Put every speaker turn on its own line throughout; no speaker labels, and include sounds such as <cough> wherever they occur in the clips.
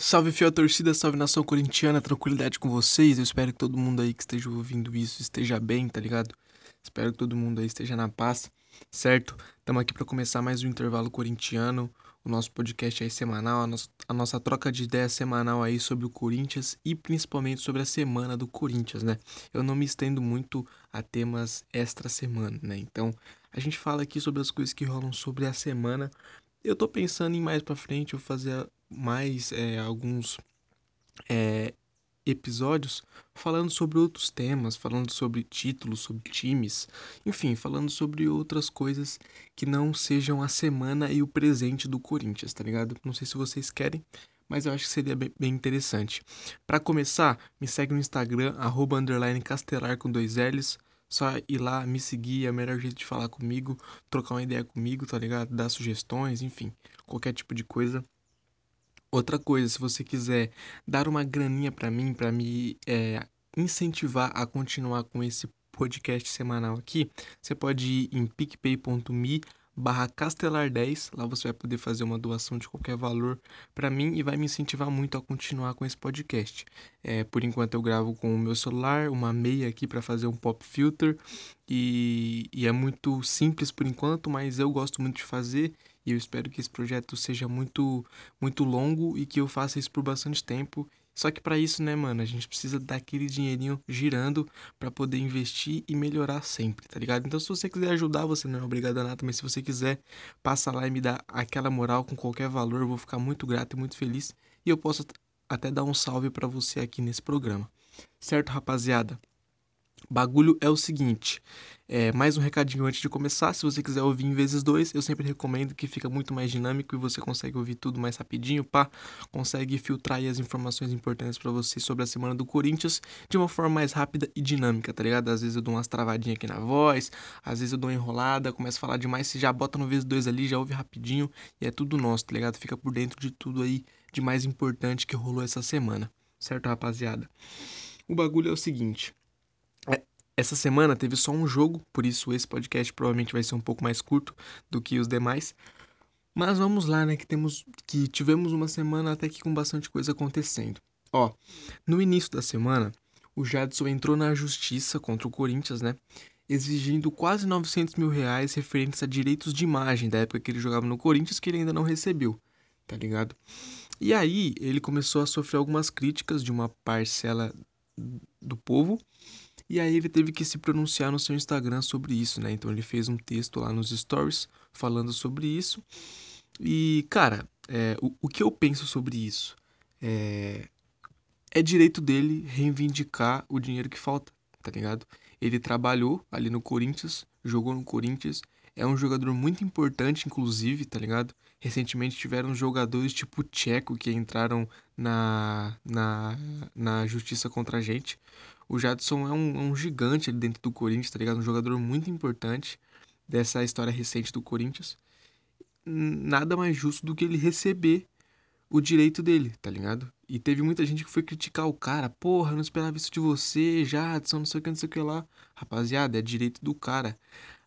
Salve fiel torcida, salve nação corintiana, tranquilidade com vocês. Eu espero que todo mundo aí que esteja ouvindo isso esteja bem, tá ligado? Espero que todo mundo aí esteja na paz, certo? Estamos aqui para começar mais um intervalo corintiano, o nosso podcast aí semanal, a nossa, a nossa troca de ideias semanal aí sobre o Corinthians e principalmente sobre a semana do Corinthians, né? Eu não me estendo muito a temas extra semana, né? Então, a gente fala aqui sobre as coisas que rolam sobre a semana. Eu tô pensando em mais para frente eu fazer mais é, alguns é, episódios falando sobre outros temas, falando sobre títulos, sobre times, enfim, falando sobre outras coisas que não sejam a semana e o presente do Corinthians, tá ligado? Não sei se vocês querem, mas eu acho que seria bem, bem interessante. Para começar, me segue no Instagram, arroba castelar com dois L's. Só ir lá, me seguir, é o melhor jeito de falar comigo, trocar uma ideia comigo, tá ligado? Dar sugestões, enfim, qualquer tipo de coisa Outra coisa, se você quiser dar uma graninha para mim, para me é, incentivar a continuar com esse podcast semanal aqui, você pode ir em picpay.me barra castelar10, lá você vai poder fazer uma doação de qualquer valor para mim e vai me incentivar muito a continuar com esse podcast. É, por enquanto eu gravo com o meu celular, uma meia aqui para fazer um pop filter e, e é muito simples por enquanto, mas eu gosto muito de fazer e eu espero que esse projeto seja muito muito longo e que eu faça isso por bastante tempo. Só que para isso, né, mano, a gente precisa daquele dinheirinho girando para poder investir e melhorar sempre, tá ligado? Então, se você quiser ajudar, você não é obrigado a nada, mas se você quiser, passa lá e me dá aquela moral com qualquer valor, eu vou ficar muito grato e muito feliz e eu posso até dar um salve para você aqui nesse programa. Certo, rapaziada? Bagulho é o seguinte, é, mais um recadinho antes de começar, se você quiser ouvir em vezes dois, eu sempre recomendo que fica muito mais dinâmico e você consegue ouvir tudo mais rapidinho, pá, consegue filtrar as informações importantes para você sobre a semana do Corinthians de uma forma mais rápida e dinâmica, tá ligado? Às vezes eu dou umas travadinhas aqui na voz, às vezes eu dou uma enrolada, começo a falar demais, você já bota no vezes dois ali, já ouve rapidinho e é tudo nosso, tá ligado? Fica por dentro de tudo aí de mais importante que rolou essa semana, certo, rapaziada? O bagulho é o seguinte, essa semana teve só um jogo, por isso esse podcast provavelmente vai ser um pouco mais curto do que os demais. Mas vamos lá, né, que temos que tivemos uma semana até que com bastante coisa acontecendo. Ó, no início da semana, o Jadson entrou na justiça contra o Corinthians, né, exigindo quase 900 mil reais referentes a direitos de imagem da época que ele jogava no Corinthians que ele ainda não recebeu, tá ligado? E aí ele começou a sofrer algumas críticas de uma parcela do povo e aí ele teve que se pronunciar no seu Instagram sobre isso, né? Então ele fez um texto lá nos stories falando sobre isso. E, cara, é, o, o que eu penso sobre isso? É, é direito dele reivindicar o dinheiro que falta, tá ligado? Ele trabalhou ali no Corinthians, jogou no Corinthians, é um jogador muito importante, inclusive, tá ligado? Recentemente tiveram jogadores tipo Tcheco que entraram na, na, na justiça contra a gente. O Jadson é um, é um gigante ali dentro do Corinthians, tá ligado? Um jogador muito importante dessa história recente do Corinthians. Nada mais justo do que ele receber o direito dele, tá ligado? E teve muita gente que foi criticar o cara. Porra, não esperava isso de você, Jadson, não sei o que, não sei o que lá. Rapaziada, é direito do cara.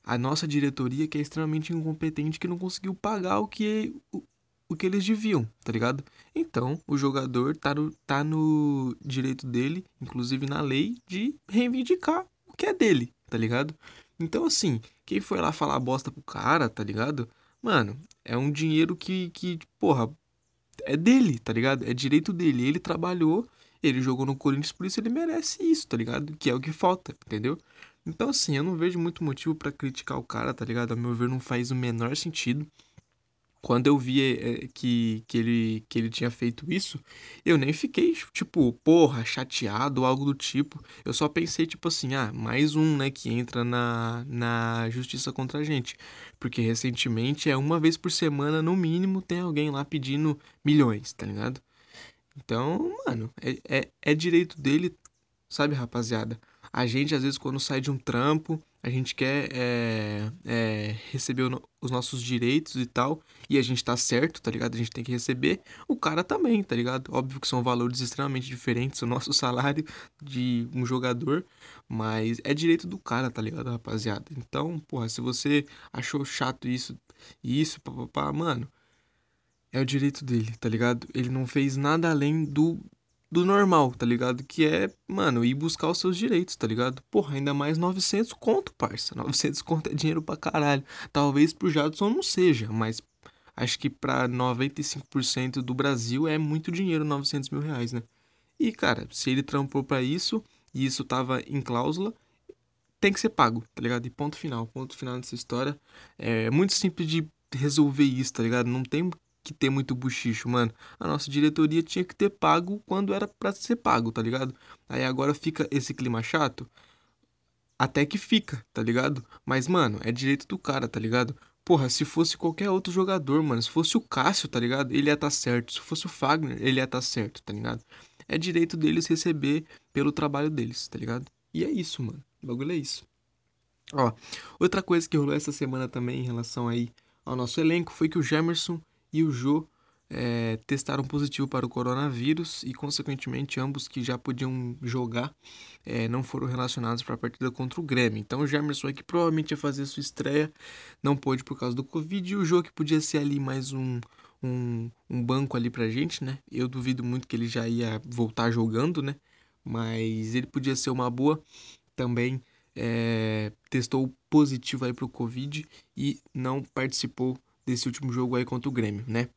A nossa diretoria que é extremamente incompetente que não conseguiu pagar o que o que eles deviam, tá ligado? Então, o jogador tá no, tá no direito dele, inclusive na lei, de reivindicar o que é dele, tá ligado? Então, assim, quem foi lá falar bosta pro cara, tá ligado? Mano, é um dinheiro que, que porra, é dele, tá ligado? É direito dele. Ele trabalhou, ele jogou no Corinthians, por isso ele merece isso, tá ligado? Que é o que falta, entendeu? Então, assim, eu não vejo muito motivo para criticar o cara, tá ligado? A meu ver, não faz o menor sentido. Quando eu vi é, que, que, ele, que ele tinha feito isso, eu nem fiquei, tipo, porra, chateado ou algo do tipo. Eu só pensei, tipo assim, ah, mais um, né, que entra na, na justiça contra a gente. Porque recentemente, é uma vez por semana, no mínimo, tem alguém lá pedindo milhões, tá ligado? Então, mano, é, é, é direito dele, sabe, rapaziada? A gente, às vezes, quando sai de um trampo, a gente quer é, é, receber os nossos direitos e tal, e a gente tá certo, tá ligado? A gente tem que receber. O cara também, tá ligado? Óbvio que são valores extremamente diferentes, o nosso <laughs> salário de um jogador, mas é direito do cara, tá ligado, rapaziada? Então, porra, se você achou chato isso, isso, papapá, mano é o direito dele, tá ligado? Ele não fez nada além do do normal, tá ligado? Que é, mano, ir buscar os seus direitos, tá ligado? Porra, ainda mais 900 conto, parça. <laughs> 900 conto é dinheiro pra caralho. Talvez pro Jadson não seja, mas acho que pra 95% do Brasil é muito dinheiro, 900 mil reais, né? E, cara, se ele trampou pra isso e isso tava em cláusula, tem que ser pago, tá ligado? E ponto final, ponto final dessa história. É muito simples de resolver isso, tá ligado? Não tem que ter muito buchicho, mano. A nossa diretoria tinha que ter pago quando era para ser pago, tá ligado? Aí agora fica esse clima chato. Até que fica, tá ligado? Mas, mano, é direito do cara, tá ligado? Porra, se fosse qualquer outro jogador, mano, se fosse o Cássio, tá ligado? Ele ia estar tá certo. Se fosse o Fagner, ele ia estar tá certo, tá ligado? É direito deles receber pelo trabalho deles, tá ligado? E é isso, mano. O bagulho é isso. Ó, outra coisa que rolou essa semana também em relação aí ao nosso elenco foi que o Gemerson e o Jô é, testaram positivo para o coronavírus e, consequentemente, ambos que já podiam jogar é, não foram relacionados para a partida contra o Grêmio. Então, o Jamerson que provavelmente ia fazer sua estreia, não pôde por causa do Covid, e o Jô que podia ser ali mais um, um, um banco ali pra gente, né? Eu duvido muito que ele já ia voltar jogando, né? Mas ele podia ser uma boa também. É, testou positivo aí pro Covid e não participou desse último jogo aí contra o Grêmio, né?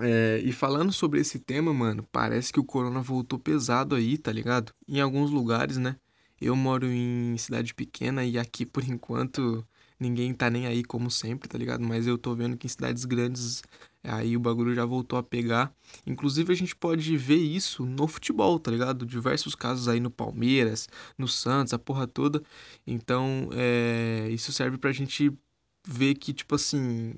É, e falando sobre esse tema, mano, parece que o corona voltou pesado aí, tá ligado? Em alguns lugares, né? Eu moro em cidade pequena e aqui, por enquanto, ninguém tá nem aí como sempre, tá ligado? Mas eu tô vendo que em cidades grandes aí o bagulho já voltou a pegar. Inclusive, a gente pode ver isso no futebol, tá ligado? Diversos casos aí no Palmeiras, no Santos, a porra toda. Então, é, isso serve pra gente ver que, tipo assim,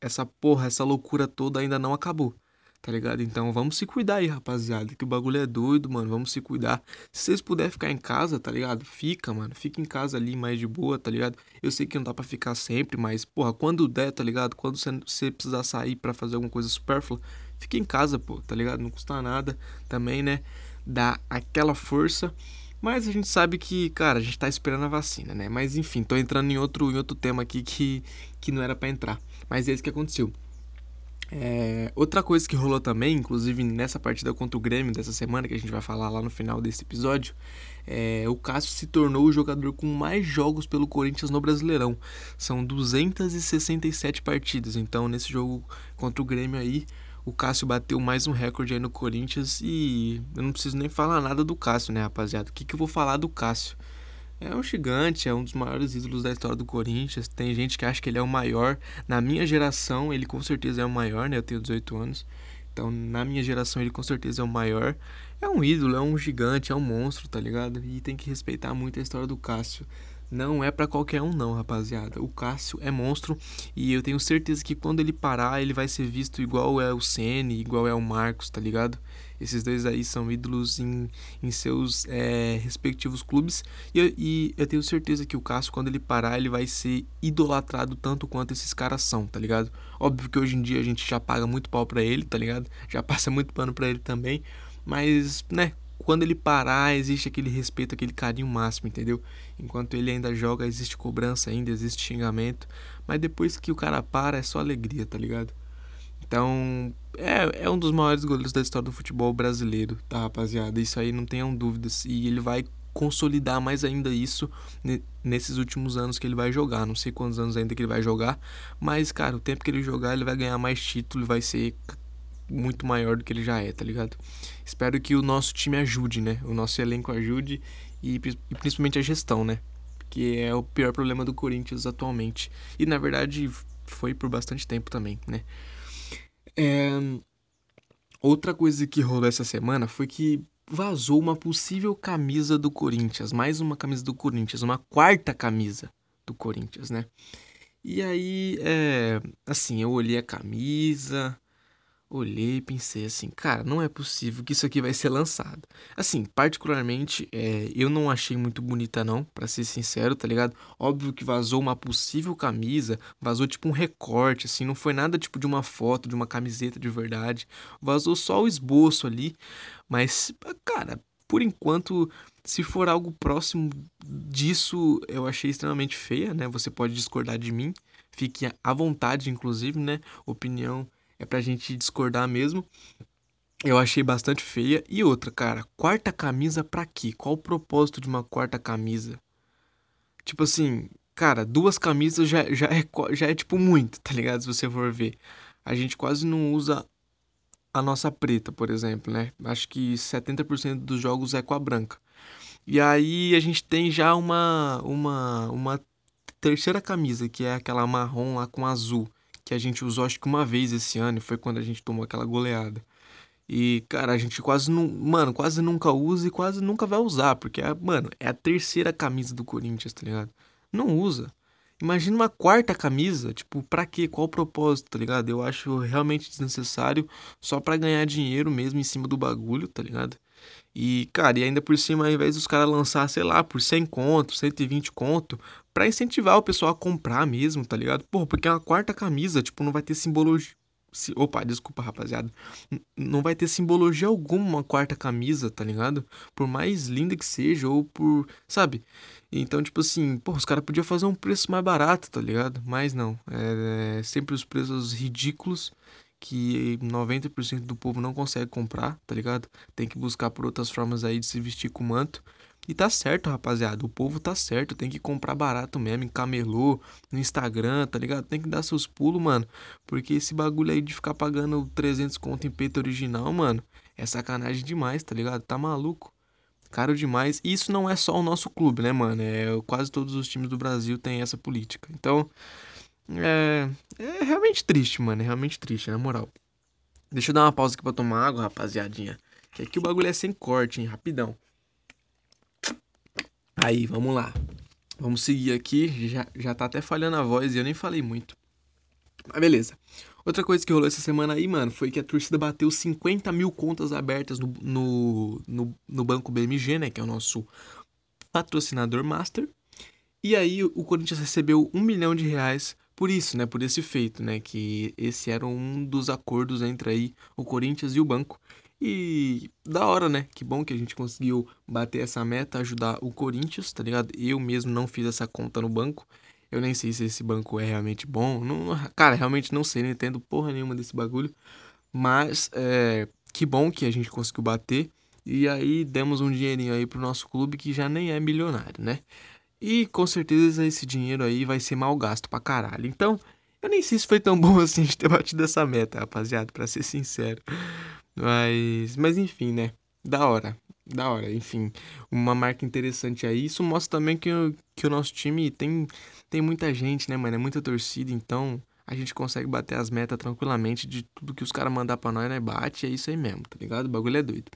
essa porra, essa loucura toda ainda não acabou. Tá ligado? Então vamos se cuidar aí, rapaziada. Que o bagulho é doido, mano. Vamos se cuidar. Se vocês puderem ficar em casa, tá ligado? Fica, mano. Fica em casa ali mais de boa, tá ligado? Eu sei que não dá pra ficar sempre, mas, porra, quando der, tá ligado? Quando você precisar sair para fazer alguma coisa supérflua, fica em casa, pô, tá ligado? Não custa nada também, né? Dá aquela força. Mas a gente sabe que, cara, a gente tá esperando a vacina, né? Mas enfim, tô entrando em outro, em outro tema aqui que, que não era para entrar. Mas é isso que aconteceu. É, outra coisa que rolou também, inclusive nessa partida contra o Grêmio dessa semana, que a gente vai falar lá no final desse episódio, é, o Cássio se tornou o jogador com mais jogos pelo Corinthians no Brasileirão. São 267 partidas. Então, nesse jogo contra o Grêmio aí, o Cássio bateu mais um recorde aí no Corinthians e eu não preciso nem falar nada do Cássio, né, rapaziada? O que, que eu vou falar do Cássio? É um gigante, é um dos maiores ídolos da história do Corinthians. Tem gente que acha que ele é o maior. Na minha geração, ele com certeza é o maior, né? Eu tenho 18 anos. Então, na minha geração, ele com certeza é o maior. É um ídolo, é um gigante, é um monstro, tá ligado? E tem que respeitar muito a história do Cássio não é para qualquer um não, rapaziada. O Cássio é monstro e eu tenho certeza que quando ele parar, ele vai ser visto igual é o Ceni, igual é o Marcos, tá ligado? Esses dois aí são ídolos em, em seus é, respectivos clubes e, e, eu tenho certeza que o Cássio, quando ele parar, ele vai ser idolatrado tanto quanto esses caras são, tá ligado? Óbvio que hoje em dia a gente já paga muito pau pra ele, tá ligado? Já <laughs> passa muito pano pra ele também, mas, né, quando ele parar, existe aquele respeito, aquele carinho máximo, entendeu? Enquanto ele ainda joga, existe cobrança ainda, existe xingamento. Mas depois que o cara para, é só alegria, tá ligado? Então, é, é um dos maiores goleiros da história do futebol brasileiro, tá, rapaziada? Isso aí não tenham dúvidas. E ele vai consolidar mais ainda isso nesses últimos anos que ele vai jogar. Não sei quantos anos ainda que ele vai jogar, mas, cara, o tempo que ele jogar, ele vai ganhar mais título, vai ser muito maior do que ele já é, tá ligado? Espero que o nosso time ajude, né? O nosso elenco ajude e, e principalmente a gestão, né? Que é o pior problema do Corinthians atualmente. E na verdade foi por bastante tempo também, né? É... Outra coisa que rolou essa semana foi que vazou uma possível camisa do Corinthians, mais uma camisa do Corinthians, uma quarta camisa do Corinthians, né? E aí, é, assim, eu olhei a camisa, Olhei e pensei assim, cara, não é possível que isso aqui vai ser lançado. Assim, particularmente, é, eu não achei muito bonita não, para ser sincero, tá ligado? Óbvio que vazou uma possível camisa, vazou tipo um recorte, assim, não foi nada tipo de uma foto, de uma camiseta de verdade. Vazou só o esboço ali, mas, cara, por enquanto, se for algo próximo disso, eu achei extremamente feia, né? Você pode discordar de mim, fique à vontade, inclusive, né? Opinião é pra gente discordar mesmo. Eu achei bastante feia. E outra, cara, quarta camisa pra quê? Qual o propósito de uma quarta camisa? Tipo assim, cara, duas camisas já, já, é, já é tipo muito, tá ligado? Se você for ver. A gente quase não usa a nossa preta, por exemplo, né? Acho que 70% dos jogos é com a branca. E aí a gente tem já uma, uma, uma terceira camisa, que é aquela marrom lá com azul, que a gente usou acho que uma vez esse ano, e foi quando a gente tomou aquela goleada. E, cara, a gente quase não. Mano, quase nunca usa e quase nunca vai usar. Porque, é, mano, é a terceira camisa do Corinthians, tá ligado? Não usa. Imagina uma quarta camisa, tipo, pra quê? Qual o propósito, tá ligado? Eu acho realmente desnecessário só pra ganhar dinheiro mesmo em cima do bagulho, tá ligado? E, cara, e ainda por cima, ao invés dos caras lançar, sei lá, por 100 conto, 120 conto, pra incentivar o pessoal a comprar mesmo, tá ligado? Porra, porque é uma quarta camisa, tipo, não vai ter simbologia. Opa, desculpa, rapaziada. não vai ter simbologia alguma uma quarta camisa, tá ligado? Por mais linda que seja, ou por. Sabe? Então, tipo assim, pô, os caras podiam fazer um preço mais barato, tá ligado? Mas não. É, é sempre os preços ridículos que 90% do povo não consegue comprar, tá ligado? Tem que buscar por outras formas aí de se vestir com manto. E tá certo, rapaziada. O povo tá certo. Tem que comprar barato mesmo, em camelô, no Instagram, tá ligado? Tem que dar seus pulos, mano. Porque esse bagulho aí de ficar pagando 300 conto em peito original, mano, é sacanagem demais, tá ligado? Tá maluco. Caro demais. E isso não é só o nosso clube, né, mano? É, quase todos os times do Brasil têm essa política. Então, é, é realmente triste, mano. É realmente triste, na moral. Deixa eu dar uma pausa aqui pra tomar água, rapaziadinha. Que aqui o bagulho é sem corte, hein? Rapidão. Aí, vamos lá. Vamos seguir aqui. Já, já tá até falhando a voz e eu nem falei muito. Mas beleza. Outra coisa que rolou essa semana aí, mano, foi que a torcida bateu 50 mil contas abertas no, no, no, no banco BMG, né? Que é o nosso patrocinador master. E aí o Corinthians recebeu um milhão de reais por isso, né? Por esse feito, né? Que esse era um dos acordos entre aí o Corinthians e o banco. E da hora, né? Que bom que a gente conseguiu bater essa meta, ajudar o Corinthians, tá ligado? Eu mesmo não fiz essa conta no banco. Eu nem sei se esse banco é realmente bom. Não, cara, realmente não sei, não entendo porra nenhuma desse bagulho. Mas é, que bom que a gente conseguiu bater. E aí demos um dinheirinho aí pro nosso clube que já nem é milionário, né? E com certeza esse dinheiro aí vai ser mal gasto pra caralho. Então, eu nem sei se foi tão <laughs> bom assim de ter batido essa meta, rapaziada, pra ser sincero. Mas, mas enfim, né? Da hora. Da hora, enfim, uma marca interessante aí. Isso mostra também que, que o nosso time tem, tem muita gente, né, mano? É muita torcida, então a gente consegue bater as metas tranquilamente de tudo que os caras mandar pra nós, né? Bate, é isso aí mesmo, tá ligado? O bagulho é doido.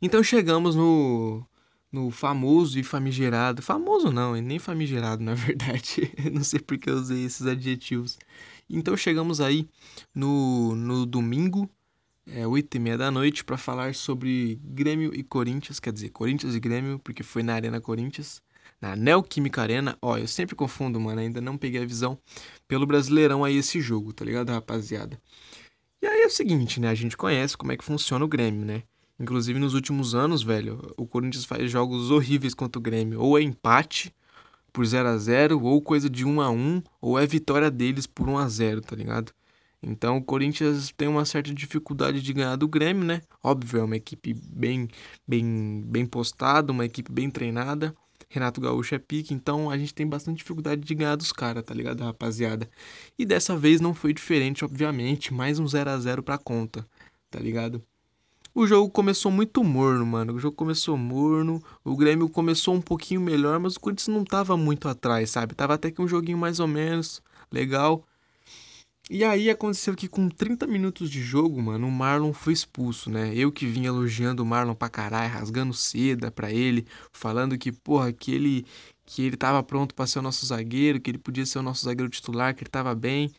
Então chegamos no, no famoso e famigerado. Famoso não, nem famigerado, <laughs> na verdade. não sei porque eu usei esses adjetivos. Então chegamos aí no, no domingo, é, 8 e meia da noite para falar sobre Grêmio e Corinthians, quer dizer, Corinthians e Grêmio, porque foi na Arena Corinthians, na Neoquímica Arena. Ó, eu sempre confundo, mano, ainda não peguei a visão pelo Brasileirão aí esse jogo, tá ligado, rapaziada? E aí é o seguinte, né, a gente conhece como é que funciona o Grêmio, né? Inclusive nos últimos anos, velho, o Corinthians faz jogos horríveis contra o Grêmio, ou é empate por 0 a 0 ou coisa de 1 a 1 ou é vitória deles por 1 a 0 tá ligado? Então o Corinthians tem uma certa dificuldade de ganhar do Grêmio, né? Óbvio, é uma equipe bem, bem, bem postada, uma equipe bem treinada. Renato Gaúcho é pique, então a gente tem bastante dificuldade de ganhar dos caras, tá ligado, rapaziada? E dessa vez não foi diferente, obviamente, mais um 0 a 0 pra conta, tá ligado? O jogo começou muito morno, mano. O jogo começou morno. O Grêmio começou um pouquinho melhor, mas o Corinthians não tava muito atrás, sabe? Tava até que um joguinho mais ou menos legal. E aí aconteceu que com 30 minutos de jogo, mano, o Marlon foi expulso, né? Eu que vinha elogiando o Marlon pra caralho, rasgando seda pra ele, falando que, porra, que ele que ele tava pronto para ser o nosso zagueiro, que ele podia ser o nosso zagueiro titular, que ele tava bem.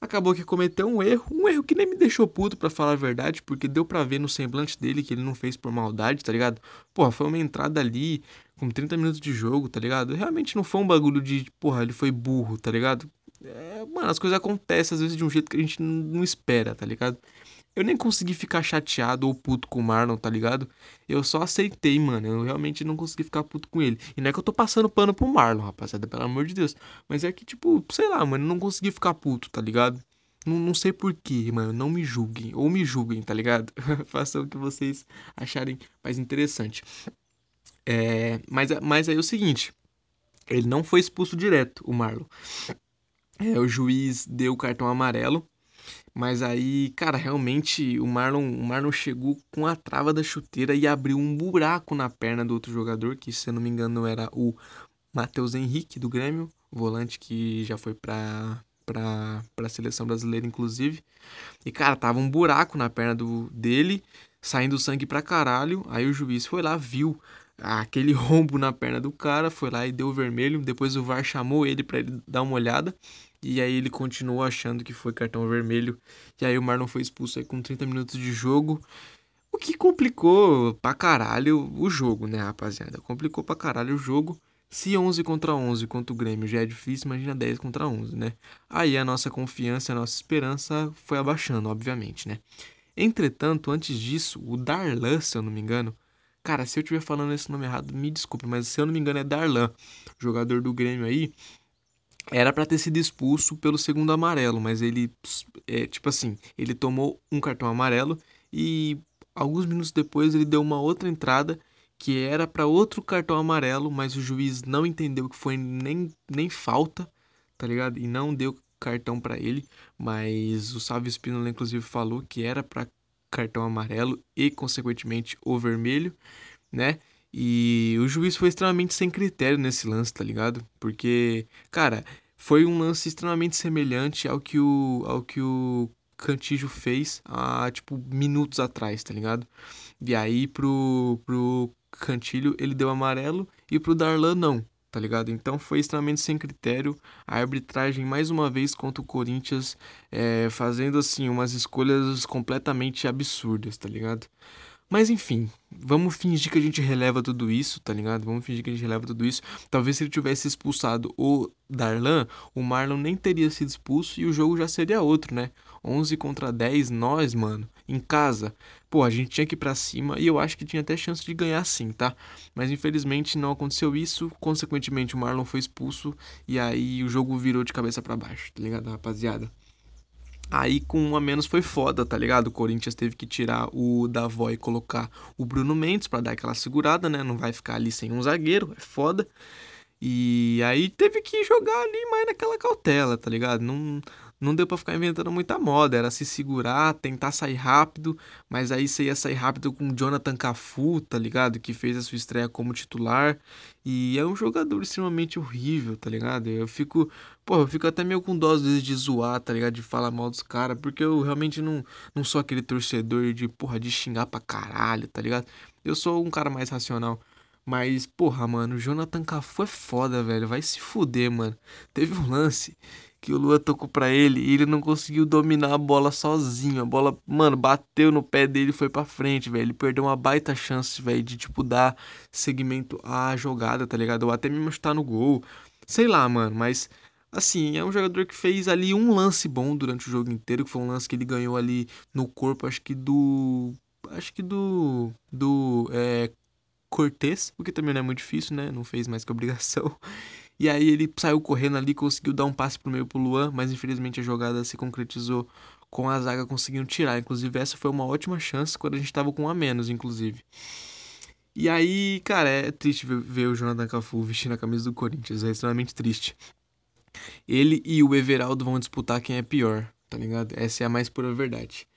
Acabou que cometeu um erro, um erro que nem me deixou puto para falar a verdade, porque deu para ver no semblante dele que ele não fez por maldade, tá ligado? Porra, foi uma entrada ali com 30 minutos de jogo, tá ligado? Realmente não foi um bagulho de, porra, ele foi burro, tá ligado? É, mano, as coisas acontecem às vezes de um jeito que a gente não espera, tá ligado? Eu nem consegui ficar chateado ou puto com o Marlon, tá ligado? Eu só aceitei, mano. Eu realmente não consegui ficar puto com ele. E não é que eu tô passando pano pro Marlon, rapaziada, pelo amor de Deus. Mas é que, tipo, sei lá, mano, não consegui ficar puto, tá ligado? Não, não sei porquê, mano. Não me julguem. Ou me julguem, tá ligado? <laughs> Façam o que vocês acharem mais interessante. É, mas, mas aí é o seguinte. Ele não foi expulso direto, o Marlon. É, o juiz deu o cartão amarelo. Mas aí, cara, realmente o Marlon, o Marlon chegou com a trava da chuteira e abriu um buraco na perna do outro jogador, que se eu não me engano era o Matheus Henrique do Grêmio, volante que já foi pra, pra, pra seleção brasileira, inclusive. E, cara, tava um buraco na perna do, dele, saindo sangue pra caralho. Aí o juiz foi lá, viu aquele <laughs> rombo na perna do cara, foi lá e deu vermelho. Depois o VAR chamou ele para ele dar uma olhada. E aí ele continuou achando que foi cartão vermelho. E aí o Marlon foi expulso aí com 30 minutos de jogo. O que complicou pra caralho o jogo, né, rapaziada? Complicou pra caralho o jogo. Se 11 contra 11 contra o Grêmio já é difícil, imagina 10 contra 11, né? Aí a nossa confiança, a nossa esperança foi abaixando, obviamente, né? Entretanto, antes disso, o Darlan, se eu não me engano, cara, se eu estiver falando esse nome errado, me desculpe, mas se eu não me engano é Darlan, jogador do Grêmio aí, era para ter sido expulso pelo segundo amarelo, mas ele, é, tipo assim, ele tomou um cartão amarelo e alguns minutos depois ele deu uma outra entrada que era para outro cartão amarelo, mas o juiz não entendeu que foi nem, nem falta, tá ligado? E não deu cartão para ele, mas o Sávio Spinola inclusive falou que era para cartão amarelo e consequentemente o vermelho, né? E o juiz foi extremamente sem critério nesse lance, tá ligado? Porque, cara, foi um lance extremamente semelhante ao que o ao que o Cantijo fez há tipo minutos atrás, tá ligado? E aí pro pro Cantilho ele deu amarelo e pro Darlan não, tá ligado? Então foi extremamente sem critério. A arbitragem mais uma vez contra o Corinthians é, fazendo assim umas escolhas completamente absurdas, tá ligado? Mas enfim, vamos fingir que a gente releva tudo isso, tá ligado? Vamos fingir que a gente releva tudo isso. Talvez se ele tivesse expulsado o Darlan, o Marlon nem teria sido expulso e o jogo já seria outro, né? 11 contra 10, nós, mano, em casa. Pô, a gente tinha que ir pra cima e eu acho que tinha até chance de ganhar sim, tá? Mas infelizmente não aconteceu isso. Consequentemente, o Marlon foi expulso e aí o jogo virou de cabeça para baixo, tá ligado, rapaziada? Aí com um a menos foi foda, tá ligado? O Corinthians teve que tirar o Davó e colocar o Bruno Mendes para dar aquela segurada, né? Não vai ficar ali sem um zagueiro, é foda. E aí teve que jogar ali mais naquela cautela, tá ligado? Não, não deu para ficar inventando muita moda, era se segurar, tentar sair rápido, mas aí você ia sair rápido com o Jonathan Cafu, tá ligado? Que fez a sua estreia como titular. E é um jogador extremamente horrível, tá ligado? Eu fico, pô, eu fico até meio com dó às vezes de zoar, tá ligado? De falar mal dos caras, porque eu realmente não, não sou aquele torcedor de, porra, de xingar pra caralho, tá ligado? Eu sou um cara mais racional. Mas, porra, mano, o Jonathan Cafu é foda, velho. Vai se fuder, mano. Teve um lance que o Lua tocou pra ele e ele não conseguiu dominar a bola sozinho. A bola, mano, bateu no pé dele e foi pra frente, velho. Ele perdeu uma baita chance, velho, de, tipo, dar seguimento à jogada, tá ligado? Ou até mesmo chutar no gol. Sei lá, mano, mas. Assim, é um jogador que fez ali um lance bom durante o jogo inteiro, que foi um lance que ele ganhou ali no corpo, acho que do. Acho que do. Do. É, Cortez, o que também não é muito difícil, né? Não fez mais que obrigação. E aí ele saiu correndo ali, conseguiu dar um passe pro meio pro Luan, mas infelizmente a jogada se concretizou com a zaga conseguindo tirar. Inclusive, essa foi uma ótima chance quando a gente tava com um a menos, inclusive. E aí, cara, é triste ver, o Jonathan Cafu vestindo a camisa do Corinthians, é extremamente triste. Ele e o Everaldo vão disputar quem é pior, tá ligado? Essa é a mais pura verdade.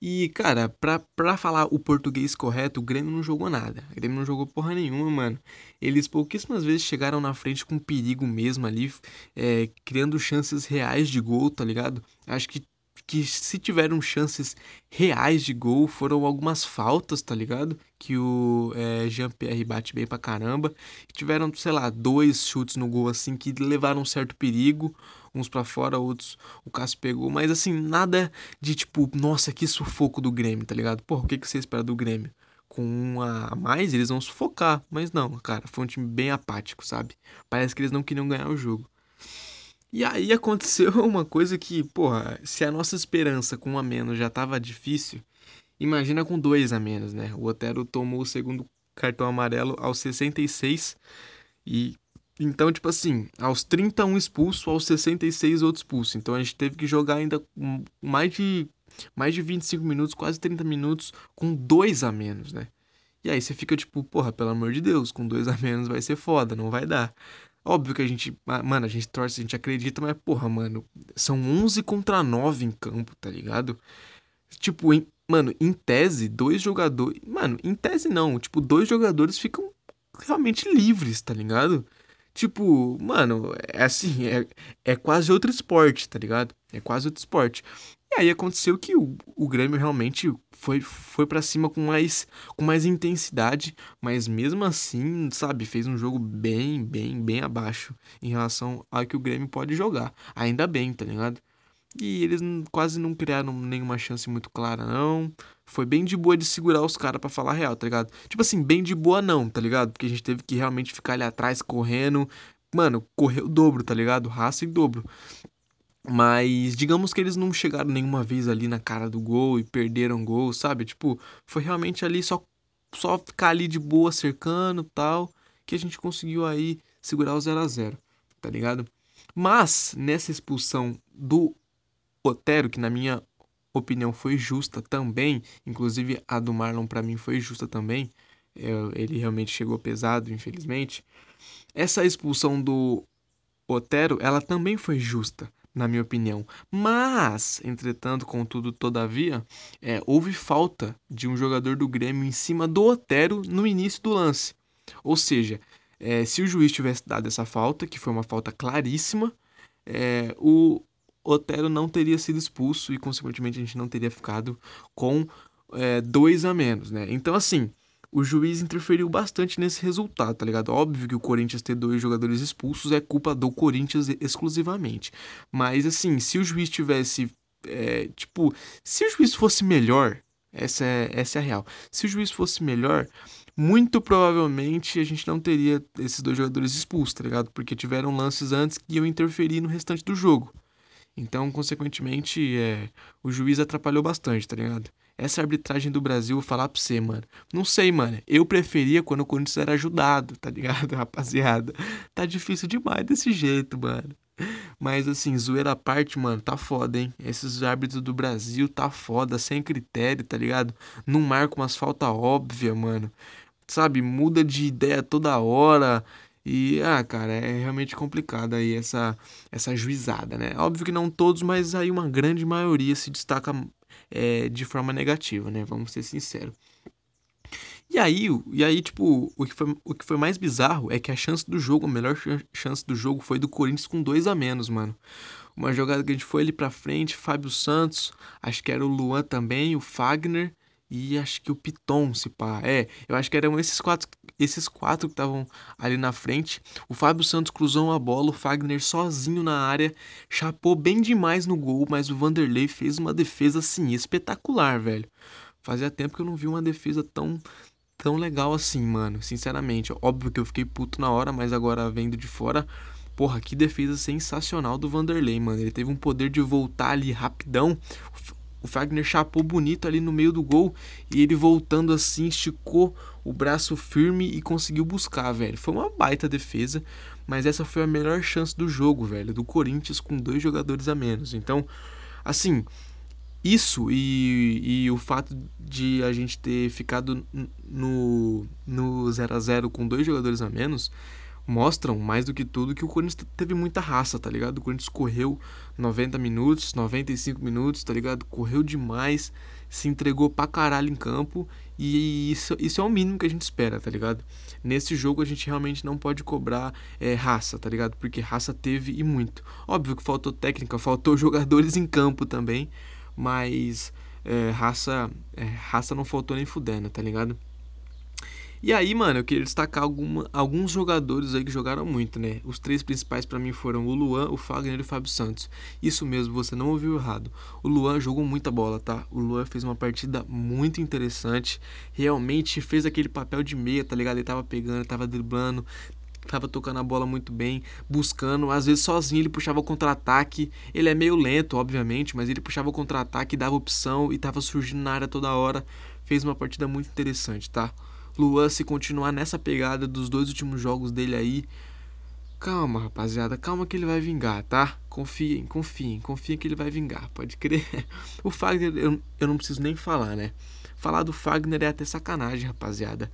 E, cara, pra, pra falar o português correto, o Grêmio não jogou nada. O Grêmio não jogou porra nenhuma, mano. Eles pouquíssimas vezes chegaram na frente com perigo mesmo ali, é, criando chances reais de gol, tá ligado? Acho que que se tiveram chances reais de gol foram algumas faltas, tá ligado? Que o é, Jean-Pierre bate bem pra caramba. Tiveram, sei lá, dois chutes no gol assim que levaram um certo perigo. Uns para fora, outros o Cássio pegou. Mas assim, nada de tipo, nossa, que sufoco do Grêmio, tá ligado? Porra, o que, que você espera do Grêmio? Com um a mais, eles vão sufocar. Mas não, cara, foi um time bem apático, sabe? Parece que eles não queriam ganhar o jogo. E aí aconteceu <laughs> uma coisa que, porra, se a nossa esperança com um a menos já tava difícil, imagina com dois a menos, né? O Otero tomou o segundo cartão amarelo aos 66 e Então, tipo assim, aos 31 expulso, aos 66 outros expulso. Então a gente teve que jogar ainda mais de mais de 25 minutos, quase 30 minutos com dois a menos, né? E aí você fica tipo, porra, pelo amor de Deus, com dois a menos vai ser foda, não vai dar. Óbvio que a gente, mano, a gente torce, a gente acredita, mas porra, mano, são 11 contra 9 em campo, tá ligado? Tipo, em, mano, em tese, dois jogadores, mano, em tese não, tipo, dois jogadores ficam realmente livres, tá ligado? Tipo, mano, é assim, é, é quase outro esporte, tá ligado? É quase outro esporte. E aí aconteceu que o, o Grêmio realmente foi, foi para cima com mais, com mais intensidade, mas mesmo assim, sabe, fez um jogo bem, bem, bem abaixo em relação ao que o Grêmio pode jogar. Ainda bem, tá ligado? E eles quase não criaram nenhuma chance muito clara, não. Foi bem de boa de segurar os caras para falar real, tá ligado? Tipo assim, bem de boa não, tá ligado? Porque a gente teve que realmente ficar ali atrás correndo. Mano, correu o dobro, tá ligado? Raça em dobro. Mas digamos que eles não chegaram nenhuma vez ali na cara do gol e perderam gol, sabe? Tipo, foi realmente ali só só ficar ali de boa cercando, tal, que a gente conseguiu aí segurar o 0 a 0, tá ligado? Mas nessa expulsão do Otero, que na minha opinião foi justa também, inclusive a do Marlon para mim foi justa também, ele realmente chegou pesado, infelizmente. Essa expulsão do Otero, ela também foi justa, na minha opinião. Mas, entretanto, contudo, todavia, é, houve falta de um jogador do Grêmio em cima do Otero no início do lance. Ou seja, é, se o juiz tivesse dado essa falta, que foi uma falta claríssima, é, o Otero não teria sido expulso e, consequentemente, a gente não teria ficado com é, dois a menos, né? Então, assim, o juiz interferiu bastante nesse resultado, tá ligado? Óbvio que o Corinthians ter dois jogadores expulsos é culpa do Corinthians exclusivamente. Mas, assim, se o juiz tivesse. É, tipo, se o juiz fosse melhor, essa é, essa é a real. Se o juiz fosse melhor, muito provavelmente a gente não teria esses dois jogadores expulsos, tá ligado? Porque tiveram lances antes que iam interferir no restante do jogo. Então, consequentemente, é, o juiz atrapalhou bastante, tá ligado? Essa arbitragem do Brasil, vou falar pra você, mano. Não sei, mano. Eu preferia quando o Corinthians era ajudado, tá ligado, <laughs> rapaziada? Tá difícil demais desse jeito, mano. Mas assim, zoeira à parte, mano, tá foda, hein? Esses árbitros do Brasil tá foda, sem critério, tá ligado? Não marca umas faltas óbvias, mano. Sabe, muda de ideia toda hora. E, ah, cara, é realmente complicado aí essa, essa juizada, né? Óbvio que não todos, mas aí uma grande maioria se destaca é, de forma negativa, né? Vamos ser sinceros. E aí, e aí, tipo, o que, foi, o que foi mais bizarro é que a chance do jogo, a melhor chance do jogo foi do Corinthians com dois a menos, mano. Uma jogada que a gente foi ali pra frente, Fábio Santos, acho que era o Luan também, o Fagner e acho que o Piton, se pá. É, eu acho que eram esses quatro, esses quatro que estavam ali na frente. O Fábio Santos cruzou uma bola, o Fagner sozinho na área, chapou bem demais no gol, mas o Vanderlei fez uma defesa assim espetacular, velho. Fazia tempo que eu não vi uma defesa tão tão legal assim, mano. Sinceramente, óbvio que eu fiquei puto na hora, mas agora vendo de fora, porra, que defesa sensacional do Vanderlei, mano. Ele teve um poder de voltar ali rapidão. O Fagner chapou bonito ali no meio do gol e ele voltando assim, esticou o braço firme e conseguiu buscar, velho. Foi uma baita defesa, mas essa foi a melhor chance do jogo, velho, do Corinthians com dois jogadores a menos. Então, assim, isso e, e o fato de a gente ter ficado no, no 0 a 0 com dois jogadores a menos mostram mais do que tudo que o Corinthians teve muita raça, tá ligado? O Corinthians correu 90 minutos, 95 minutos, tá ligado? Correu demais, se entregou pra caralho em campo e isso, isso é o mínimo que a gente espera, tá ligado? Nesse jogo a gente realmente não pode cobrar é, raça, tá ligado? Porque raça teve e muito. Óbvio que faltou técnica, faltou <laughs> jogadores em campo também, mas é, raça, é, raça não faltou nem fudendo, tá ligado? E aí, mano, eu queria destacar alguma, alguns jogadores aí que jogaram muito, né? Os três principais para mim foram o Luan, o Fagner e o Fábio Santos. Isso mesmo, você não ouviu errado. O Luan jogou muita bola, tá? O Luan fez uma partida muito interessante. Realmente fez aquele papel de meia, tá ligado? Ele tava pegando, tava driblando, tava tocando a bola muito bem, buscando, às vezes sozinho ele puxava o contra-ataque. Ele é meio lento, obviamente, mas ele puxava o contra-ataque, dava opção e tava surgindo na área toda hora. Fez uma partida muito interessante, tá? Luan, se continuar nessa pegada dos dois últimos jogos dele aí, Calma, rapaziada, calma que ele vai vingar, tá? Confiem, confiem, confiem que ele vai vingar, pode crer. <laughs> O Fagner, eu, eu não preciso nem falar, né? Falar do Fagner é até sacanagem, rapaziada.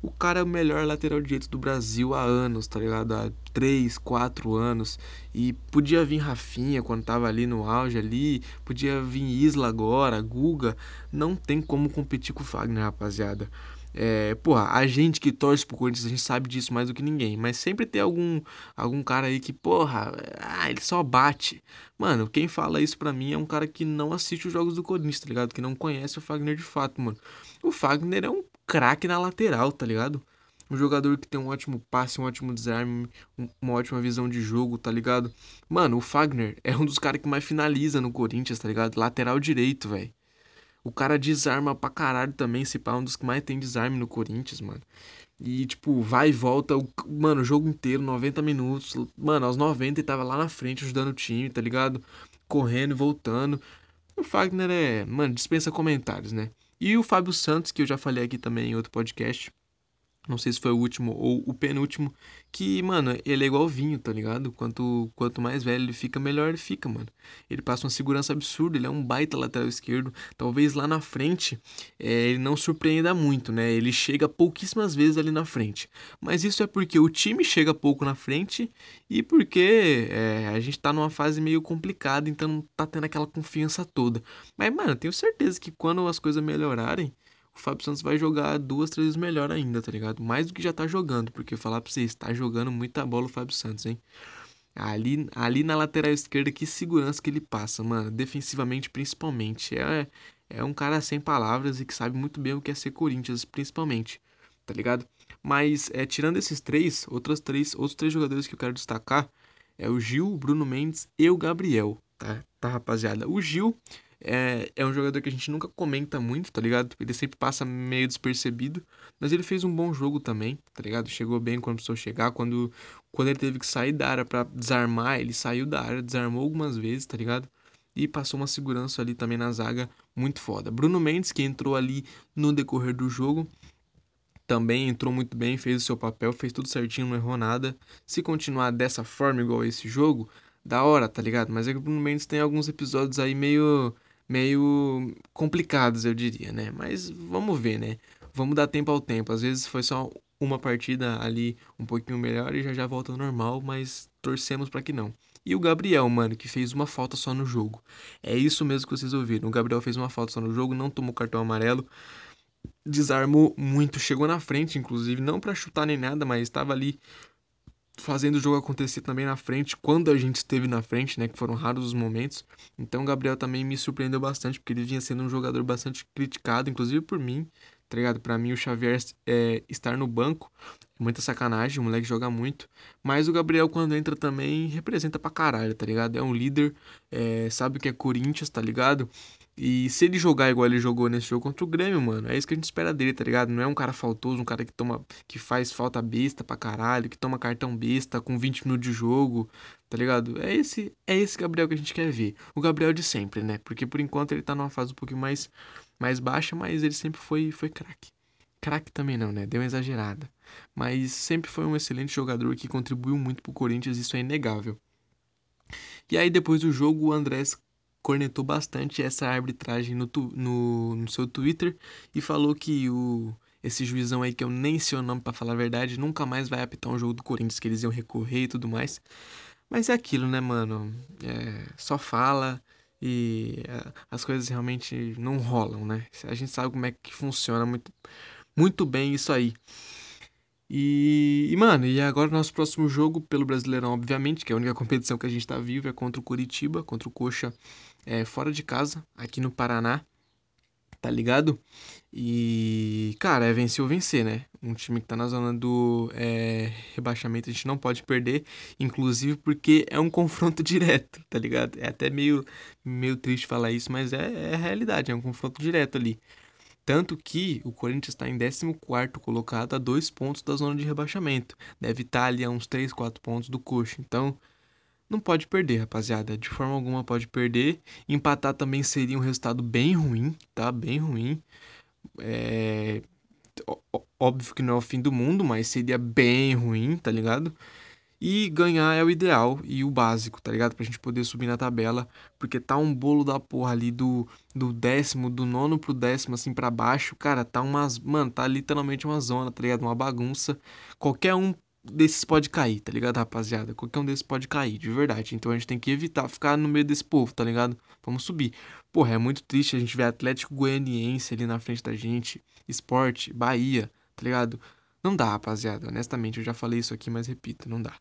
O cara é o melhor lateral direito do Brasil há anos, tá ligado? Há 3, 4 anos. E podia vir Rafinha quando tava ali no auge ali, podia vir Isla agora, Guga. Não tem como competir com o Fagner, rapaziada. É, porra, a gente que torce pro Corinthians, a gente sabe disso mais do que ninguém. Mas sempre tem algum, algum cara aí que, porra, ah, ele só bate. Mano, quem fala isso pra mim é um cara que não assiste os jogos do Corinthians, tá ligado? Que não conhece o Fagner de fato, mano. O Fagner é um craque na lateral, tá ligado? Um jogador que tem um ótimo passe, um ótimo desarme, uma ótima visão de jogo, tá ligado? Mano, o Fagner é um dos caras que mais finaliza no Corinthians, tá ligado? Lateral direito, velho. O cara desarma pra caralho também, se pá, um dos que mais tem desarme no Corinthians, mano. E, tipo, vai e volta, o, mano, o jogo inteiro, 90 minutos. Mano, aos 90 ele tava lá na frente ajudando o time, tá ligado? Correndo e voltando. O Fagner é, mano, dispensa comentários, né? E o Fábio Santos, que eu já falei aqui também em outro podcast, não sei se foi o último ou o penúltimo, que, mano, ele é igual vinho, tá ligado? Quanto, quanto mais velho ele fica, melhor ele fica, mano. Ele passa uma segurança absurda, ele é um baita lateral esquerdo. Talvez lá na frente é, ele não surpreenda muito, né? Ele chega pouquíssimas vezes ali na frente. Mas isso é porque o time chega pouco na frente e porque é, a gente tá numa fase meio complicada, então não tá tendo aquela confiança toda. Mas, mano, tenho certeza que quando as coisas melhorarem o Fábio Santos vai jogar duas, três vezes melhor ainda, tá ligado? Mais do que já tá jogando, porque falar pra vocês, tá jogando muita bola o Fábio Santos, hein? Ali, ali na lateral esquerda, que segurança que ele passa, mano. Defensivamente, principalmente. É, é um cara sem palavras e que sabe muito bem o que é ser Corinthians, principalmente, tá ligado? Mas, é, tirando esses três, outros três, outros três jogadores que eu quero destacar é o Gil, o Bruno Mendes e o Gabriel, tá? Tá, rapaziada? O Gil é, é um jogador que a gente nunca comenta muito, tá ligado? Ele sempre passa meio despercebido. Mas ele fez um bom jogo também, tá ligado? Chegou bem quando precisou chegar. Quando, quando ele teve que sair da área para desarmar, ele saiu da área, desarmou algumas vezes, tá ligado? E passou uma segurança ali também na zaga muito foda. Bruno Mendes, que entrou ali no decorrer do jogo, também entrou muito bem, fez o seu papel, fez tudo certinho, não errou nada. Se continuar dessa forma, igual esse jogo, da hora, tá ligado? Mas é que o Bruno Mendes tem alguns episódios aí meio meio complicados, eu diria, né? Mas vamos ver, né? Vamos dar tempo ao tempo. Às vezes foi só uma partida ali um pouquinho melhor e já já volta ao normal, mas torcemos para que não. E o Gabriel, mano, que fez uma falta só no jogo. É isso mesmo que vocês ouviram. O Gabriel fez uma falta só no jogo, não tomou cartão amarelo. Desarmou muito, chegou na frente, inclusive, não para chutar nem nada, mas estava ali fazendo o jogo acontecer também na frente, quando a gente esteve na frente, né, que foram raros os momentos. Então o Gabriel também me surpreendeu bastante, porque ele vinha sendo um jogador bastante criticado, inclusive por mim, tá ligado? Pra mim o Xavier é, estar no banco é muita sacanagem, o moleque joga muito. Mas o Gabriel quando entra também representa pra caralho, tá ligado? É um líder, é, sabe o que é Corinthians, tá ligado? E se ele jogar igual ele jogou nesse jogo contra o Grêmio, mano, é isso que a gente espera dele, tá ligado? Não é um cara faltoso, um cara que toma que faz falta besta pra caralho, que toma cartão besta com 20 minutos de jogo, tá ligado? É esse é esse Gabriel que a gente quer ver. O Gabriel de sempre, né? Porque por enquanto ele tá numa fase um pouquinho mais mais baixa, mas ele sempre foi foi craque. Craque também não, né? Deu uma exagerada. Mas sempre foi um excelente jogador que contribuiu muito pro Corinthians, isso é inegável. E aí depois do jogo o Andrés cornetou bastante essa arbitragem no, tu, no, no seu Twitter e falou que o, esse juizão aí, que eu nem sei o nome para falar a verdade, nunca mais vai apitar um jogo do Corinthians, que eles iam recorrer e tudo mais. Mas é aquilo, né, mano? É, só fala e é, as coisas realmente não rolam, né? A gente sabe como é que funciona muito, muito bem isso aí. E, e, mano, e agora o nosso próximo jogo pelo Brasileirão, obviamente, que é a única <laughs> competição que a gente tá vivo, é contra o Curitiba, contra o Coxa é, fora de casa, aqui no Paraná, tá ligado? E, cara, é vencer ou vencer, né? Um time que tá na zona do é, rebaixamento a gente não pode perder, inclusive porque é um <laughs> confronto direto, tá ligado? É até meio, meio triste falar isso, mas é, é a realidade, é um confronto direto ali. Tanto que o Corinthians está em 14 colocado a dois pontos da zona de rebaixamento. Deve estar tá ali a uns 3, 4 pontos do Coxa. Então, não pode perder, rapaziada. De forma alguma pode perder. Empatar também seria um resultado bem ruim, tá? Bem ruim. É... Óbvio que não é o fim do mundo, mas seria bem ruim, tá ligado? E ganhar é o ideal e o básico, tá ligado? Pra gente poder subir na tabela. Porque tá um bolo da porra ali do, do décimo, do nono pro décimo, assim, pra baixo. Cara, tá umas. Mano, tá literalmente uma zona, tá ligado? Uma bagunça. Qualquer um desses pode cair, tá ligado, rapaziada? Qualquer um desses pode cair, de verdade. Então a gente tem que evitar ficar no meio desse povo, tá ligado? Vamos subir. Porra, é muito triste a gente ver Atlético Goianiense ali na frente da gente. Esporte, Bahia, tá ligado? Não dá, rapaziada. Honestamente, eu já falei isso aqui, mas repito, não dá.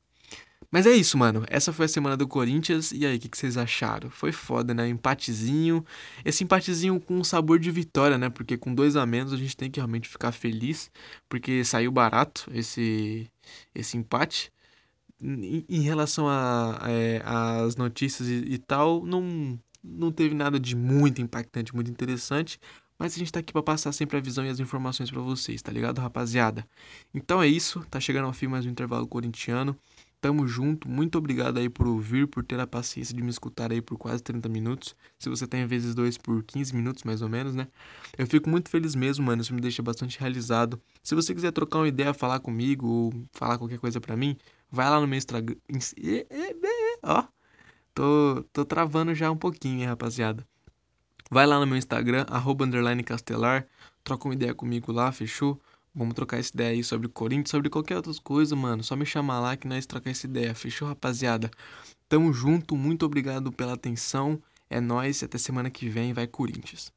Mas é isso, mano. Essa foi a semana do Corinthians. E aí, o que, que, vocês acharam? Foi foda, né? Empatezinho. Esse empatezinho com um sabor de vitória, né? Porque com dois a menos a gente tem que realmente ficar feliz. Porque saiu barato esse, esse empate. Em, relação às é, notícias e, e tal, não, não teve nada de muito impactante, muito interessante. Mas a gente tá aqui para passar sempre a visão e as informações para vocês, tá ligado, rapaziada? Então é isso, tá chegando ao fim mais um intervalo corintiano. Tamo junto, muito obrigado aí por ouvir, por ter a paciência de me escutar aí por quase 30 minutos. Se você tem vezes dois por 15 minutos, mais ou menos, né? Eu fico muito feliz mesmo, mano. Isso me deixa bastante realizado. Se você quiser trocar uma ideia, falar comigo ou falar qualquer coisa pra mim, vai lá no meu Instagram. Ó, tô, tô travando já um pouquinho, hein, rapaziada. Vai lá no meu Instagram, arroba underline castelar, troca uma ideia comigo lá, fechou? Vamos trocar essa ideia aí sobre Corinthians, sobre qualquer outra coisa, mano. Só me chamar lá que nós trocar essa ideia. Fechou, rapaziada? Tamo junto, muito obrigado pela atenção. É nós, até semana que vem, vai Corinthians.